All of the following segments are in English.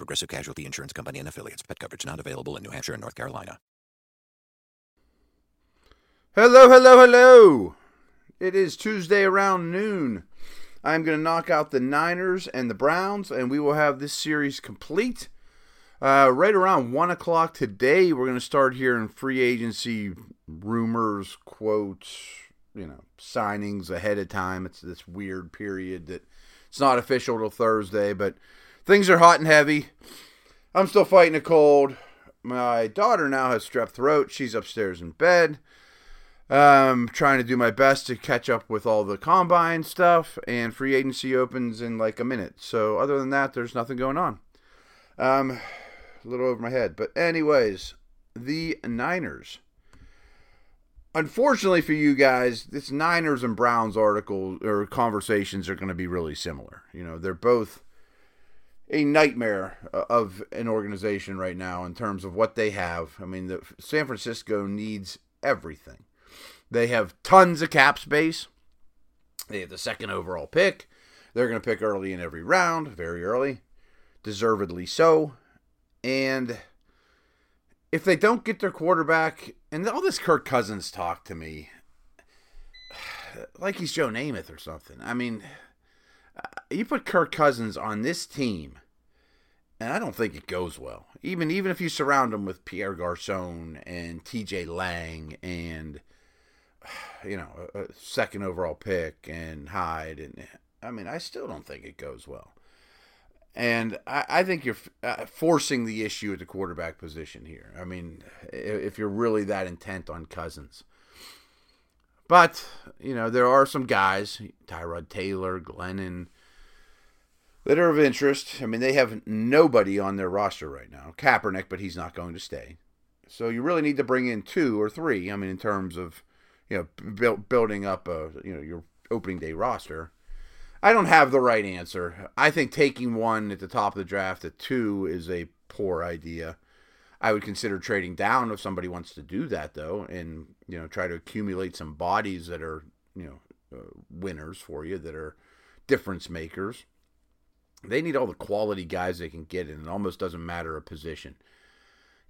Progressive Casualty Insurance Company and affiliates. Pet coverage not available in New Hampshire and North Carolina. Hello, hello, hello. It is Tuesday around noon. I'm going to knock out the Niners and the Browns, and we will have this series complete. Uh, right around 1 o'clock today, we're going to start hearing free agency rumors, quotes, you know, signings ahead of time. It's this weird period that it's not official till Thursday, but things are hot and heavy. I'm still fighting a cold. My daughter now has strep throat. She's upstairs in bed. Um, trying to do my best to catch up with all the combine stuff, and free agency opens in like a minute. So other than that, there's nothing going on. Um, a little over my head, but anyways, the Niners. Unfortunately for you guys, this Niners and Browns article or conversations are going to be really similar. You know, they're both a nightmare uh, of an organization right now in terms of what they have. I mean, the San Francisco needs everything. They have tons of cap space. They have the second overall pick. They're going to pick early in every round, very early, deservedly so. And if they don't get their quarterback, and all this Kirk Cousins talk to me, like he's Joe Namath or something. I mean, you put Kirk Cousins on this team, and I don't think it goes well. Even even if you surround him with Pierre Garcon and T.J. Lang and you know a, second overall pick and Hyde, and I mean I still don't think it goes well. And I, I think you're uh, forcing the issue at the quarterback position here. I mean, if you're really that intent on Cousins. But, you know, there are some guys, Tyrod Taylor, Glennon, that are of interest. I mean, they have nobody on their roster right now. Kaepernick, but he's not going to stay. So you really need to bring in two or three. I mean, in terms of, you know, build, building up a, you know, your opening day roster. I don't have the right answer. I think taking one at the top of the draft at two is a poor idea. I would consider trading down if somebody wants to do that, though, and you know try to accumulate some bodies that are you know uh, winners for you, that are difference makers. They need all the quality guys they can get, and it almost doesn't matter a position.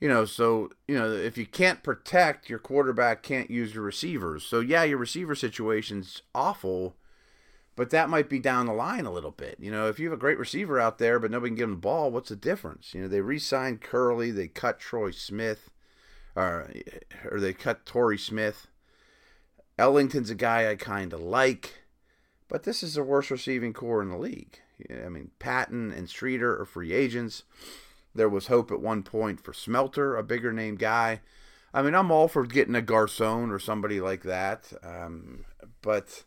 You know, so you know if you can't protect your quarterback, can't use your receivers. So yeah, your receiver situation's awful but that might be down the line a little bit. You know, if you have a great receiver out there, but nobody can give him the ball, what's the difference? You know, they re-signed Kerley, they cut Troy Smith, or or they cut Torrey Smith. Ellington's a guy I kind of like, but this is the worst receiving corps in the league. I mean, Patton and Streater are free agents. There was hope at one point for Smelter, a bigger name guy. I mean, I'm all for getting a Garcon or somebody like that, um, but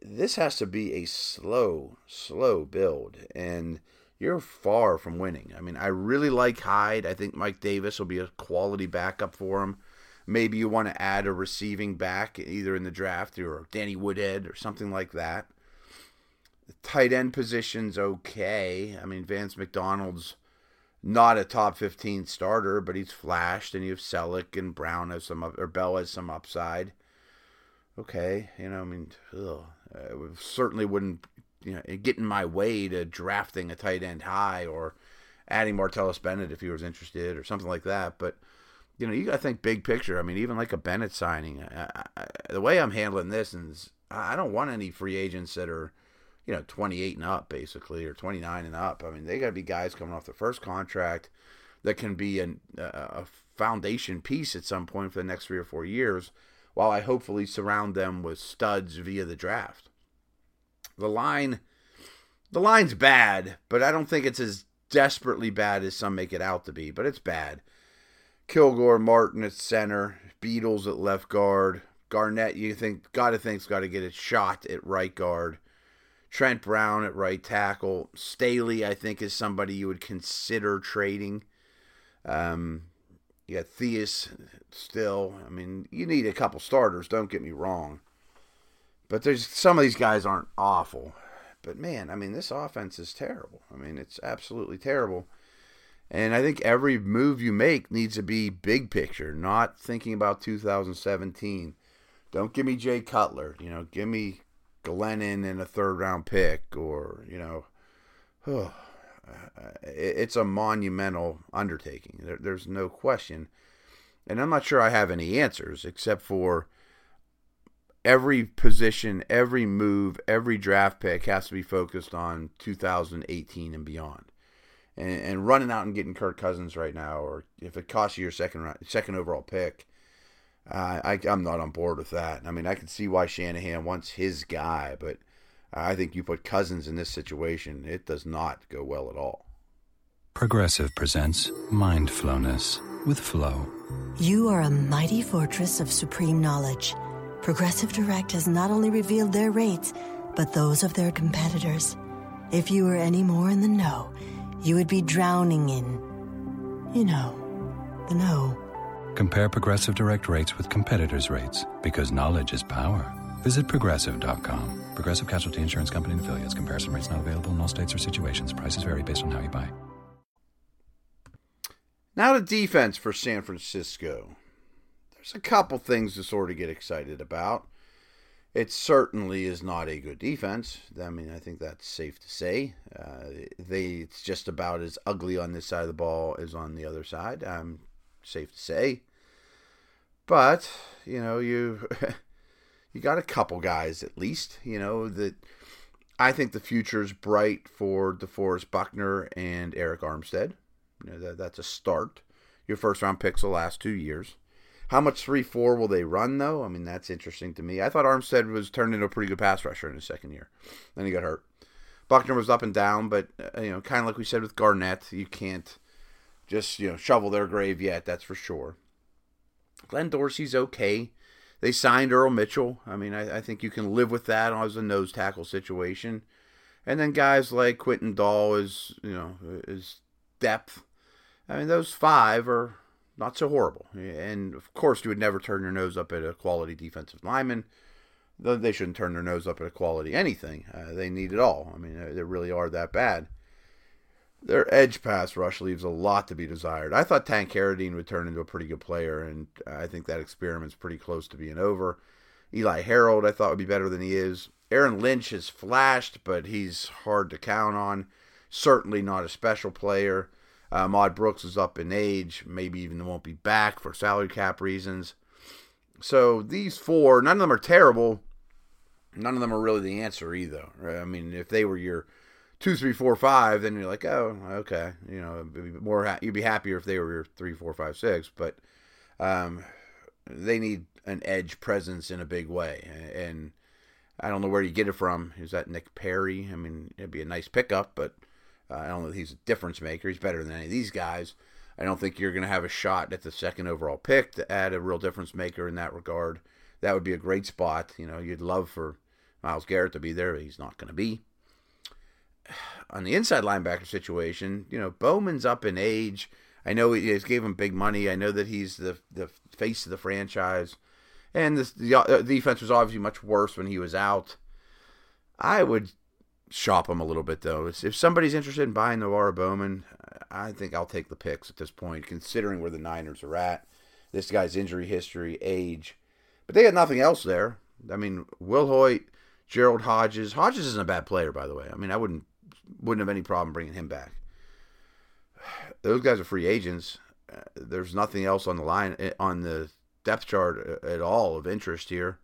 this has to be a slow, slow build, and you're far from winning. I mean, I really like Hyde. I think Mike Davis will be a quality backup for him. Maybe you want to add a receiving back either in the draft or Danny Woodhead or something like that. The tight end position's okay. I mean, Vance McDonald's not a top 15 starter, but he's flashed, and you have Celek and Brown has some, or Bell has some upside okay, you know, I mean, ugh, uh, it certainly wouldn't you know get in my way to drafting a tight end high or adding Martellus Bennett if he was interested or something like that. But you know, you got to think big picture. I mean, even like a Bennett signing, I, I, the way I'm handling this is I don't want any free agents that are you know 28 and up basically or 29 and up. I mean, they got to be guys coming off their first contract that can be an, a foundation piece at some point for the next three or four years while I hopefully surround them with studs via the draft. The line the line's bad, but I don't think it's as desperately bad as some make it out to be, but it's bad. Kilgore Martin at center, Beadles at left guard, Garnett you think gotta think's gotta get a shot at right guard. Trent Brown at right tackle. Staley, I think, is somebody you would consider trading. Um, You got Theus still. I mean, you need a couple starters. Don't get me wrong. But there's some of these guys aren't awful. But man, I mean, this offense is terrible. I mean, it's absolutely terrible. And I think every move you make needs to be big picture, not thinking about 2017. Don't give me Jay Cutler. You know, give me Glennon and a third round pick, or you know, oh, it's a monumental undertaking. There, there's no question, and I'm not sure I have any answers except for every position, every move, every draft pick has to be focused on 2018 and beyond. And, and running out and getting Kirk Cousins right now, or if it costs you your second second overall pick, uh, I, I'm not on board with that. I mean, I can see why Shanahan wants his guy, but I think you put Cousins in this situation, it does not go well at all. Progressive presents Mindfulness with Flow. You are a mighty fortress of supreme knowledge. Progressive Direct has not only revealed their rates, but those of their competitors. If you were any more in the know, you would be drowning in, you know, the know. Compare Progressive Direct rates with competitors' rates because knowledge is power. Visit progressive.com. Progressive Casualty Insurance Company and affiliates. Comparison rates not available in all states or situations. Prices vary based on how you buy. Now to defense for San Francisco. There's a couple things to sort of get excited about. It certainly is not a good defense. I mean, I think that's safe to say. Uh, they it's just about as ugly on this side of the ball as on the other side. I'm safe to say. But you know, you you got a couple guys at least. You know that I think the future is bright for DeForest Buckner and Arik Armstead. You know that that's a start. Your first round picks the last two years. How much three four will they run though? I mean that's interesting to me. I thought Armstead was turned into a pretty good pass rusher in his second year. Then he got hurt. Buckner was up and down, but uh, you know, kind of like we said with Garnett, you can't just you know shovel their grave yet. That's for sure. Glenn Dorsey's okay. They signed Earl Mitchell. I mean, I, I think you can live with that as a nose tackle situation. And then guys like Quinton Dial is you know is depth. I mean, those five are not so horrible. And of course, you would never turn your nose up at a quality defensive lineman. They shouldn't turn their nose up at a quality anything. Uh, they need it all. I mean, they really are that bad. Their edge pass rush leaves a lot to be desired. I thought Tank Carradine would turn into a pretty good player, and I think that experiment's pretty close to being over. Eli Harold, I thought would be better than he is. Aaron Lynch has flashed, but he's hard to count on. Certainly not a special player. Uh, Ahmad Brooks is up in age, maybe even won't be back for salary cap reasons. So these four, none of them are terrible. None of them are really the answer either. I mean, if they were your two, three, four, five, then you're like, oh, okay, you know, more ha- you'd be happier if they were your three, four, five, six. But um, they need an edge presence in a big way, and I don't know where you get it from. Is that Nick Perry? I mean, it'd be a nice pickup, but uh, I don't know if he's a difference maker. He's better than any of these guys. I don't think you're going to have a shot at the second overall pick to add a real difference maker in that regard. That would be a great spot. You know, you'd love for Myles Garrett to be there, but he's not going to be. On the inside linebacker situation, you know, Bowman's up in age. I know he gave him big money. I know that he's the the face of the franchise, and this, the uh, defense was obviously much worse when he was out. I would shop him a little bit though. If somebody's interested in buying NaVorro Bowman, I think I'll take the picks at this point, considering where the Niners are at. This guy's injury history, age, but they had nothing else there. I mean, Wilhoite, Gerald Hodges. Hodges isn't a bad player, by the way. I mean, I wouldn't wouldn't have any problem bringing him back. Those guys are free agents. Uh, there's nothing else on the line eh, on the depth chart uh, at all of interest here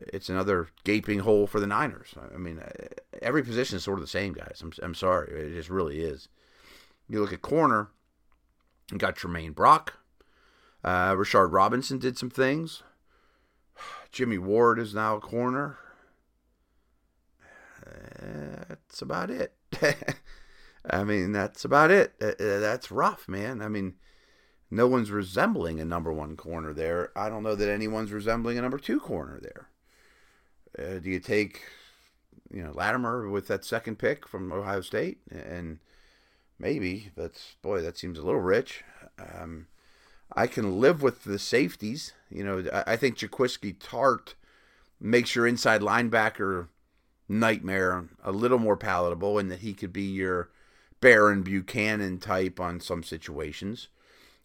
it's another gaping hole for the Niners. I mean, every position is sort of the same, guys. I'm, I'm sorry. It just really is. You look at corner, you got Tramaine Brock. Uh, Rashard Robinson did some things. Jimmy Ward is now a corner. That's about it. I mean, that's about it. that's rough, man. I mean, no one's resembling a number one corner there. I don't know that anyone's resembling a number two corner there. Uh, do you take, you know, Lattimore with that second pick from Ohio State? And maybe, but boy, that seems a little rich. Um, I can live with the safeties. You know, I, I think Jaquiski Tartt makes your inside linebacker nightmare a little more palatable, and that he could be your Baron Bucannon type on some situations.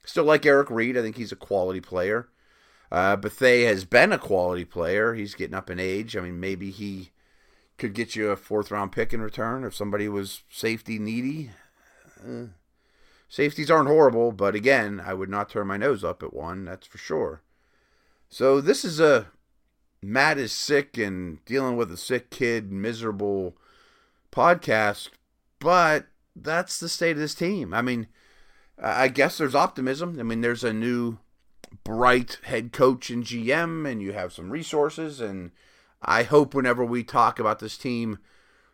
Still like Eric Reid. I think he's a quality player. Uh, Bethea has been a quality player. He's getting up in age. I mean, maybe he could get you a fourth round pick in return if somebody was safety needy. Uh, safeties aren't horrible, but again, I would not turn my nose up at one, that's for sure. So this is a Matt is sick and dealing with a sick kid, miserable podcast, but that's the state of this team. I mean, I guess there's optimism. I mean, there's a new bright head coach and GM, and you have some resources. And I hope whenever we talk about this team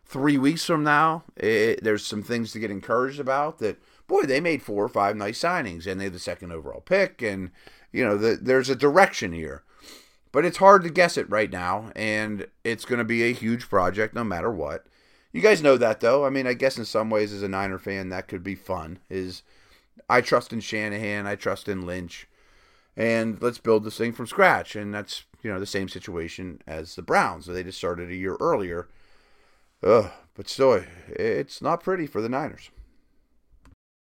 three weeks from now, it, there's some things to get encouraged about. That boy, they made four or five nice signings, and they had the second overall pick, and you know, the, there's a direction here. But it's hard to guess it right now, and it's going to be a huge project no matter what. You guys know that though. I mean, I guess in some ways as a Niner fan that could be fun. Is I trust in Shanahan, I trust in Lynch, and let's build this thing from scratch. And that's you know the same situation as the Browns. They just started a year earlier. Ugh, but still, it's not pretty for the Niners.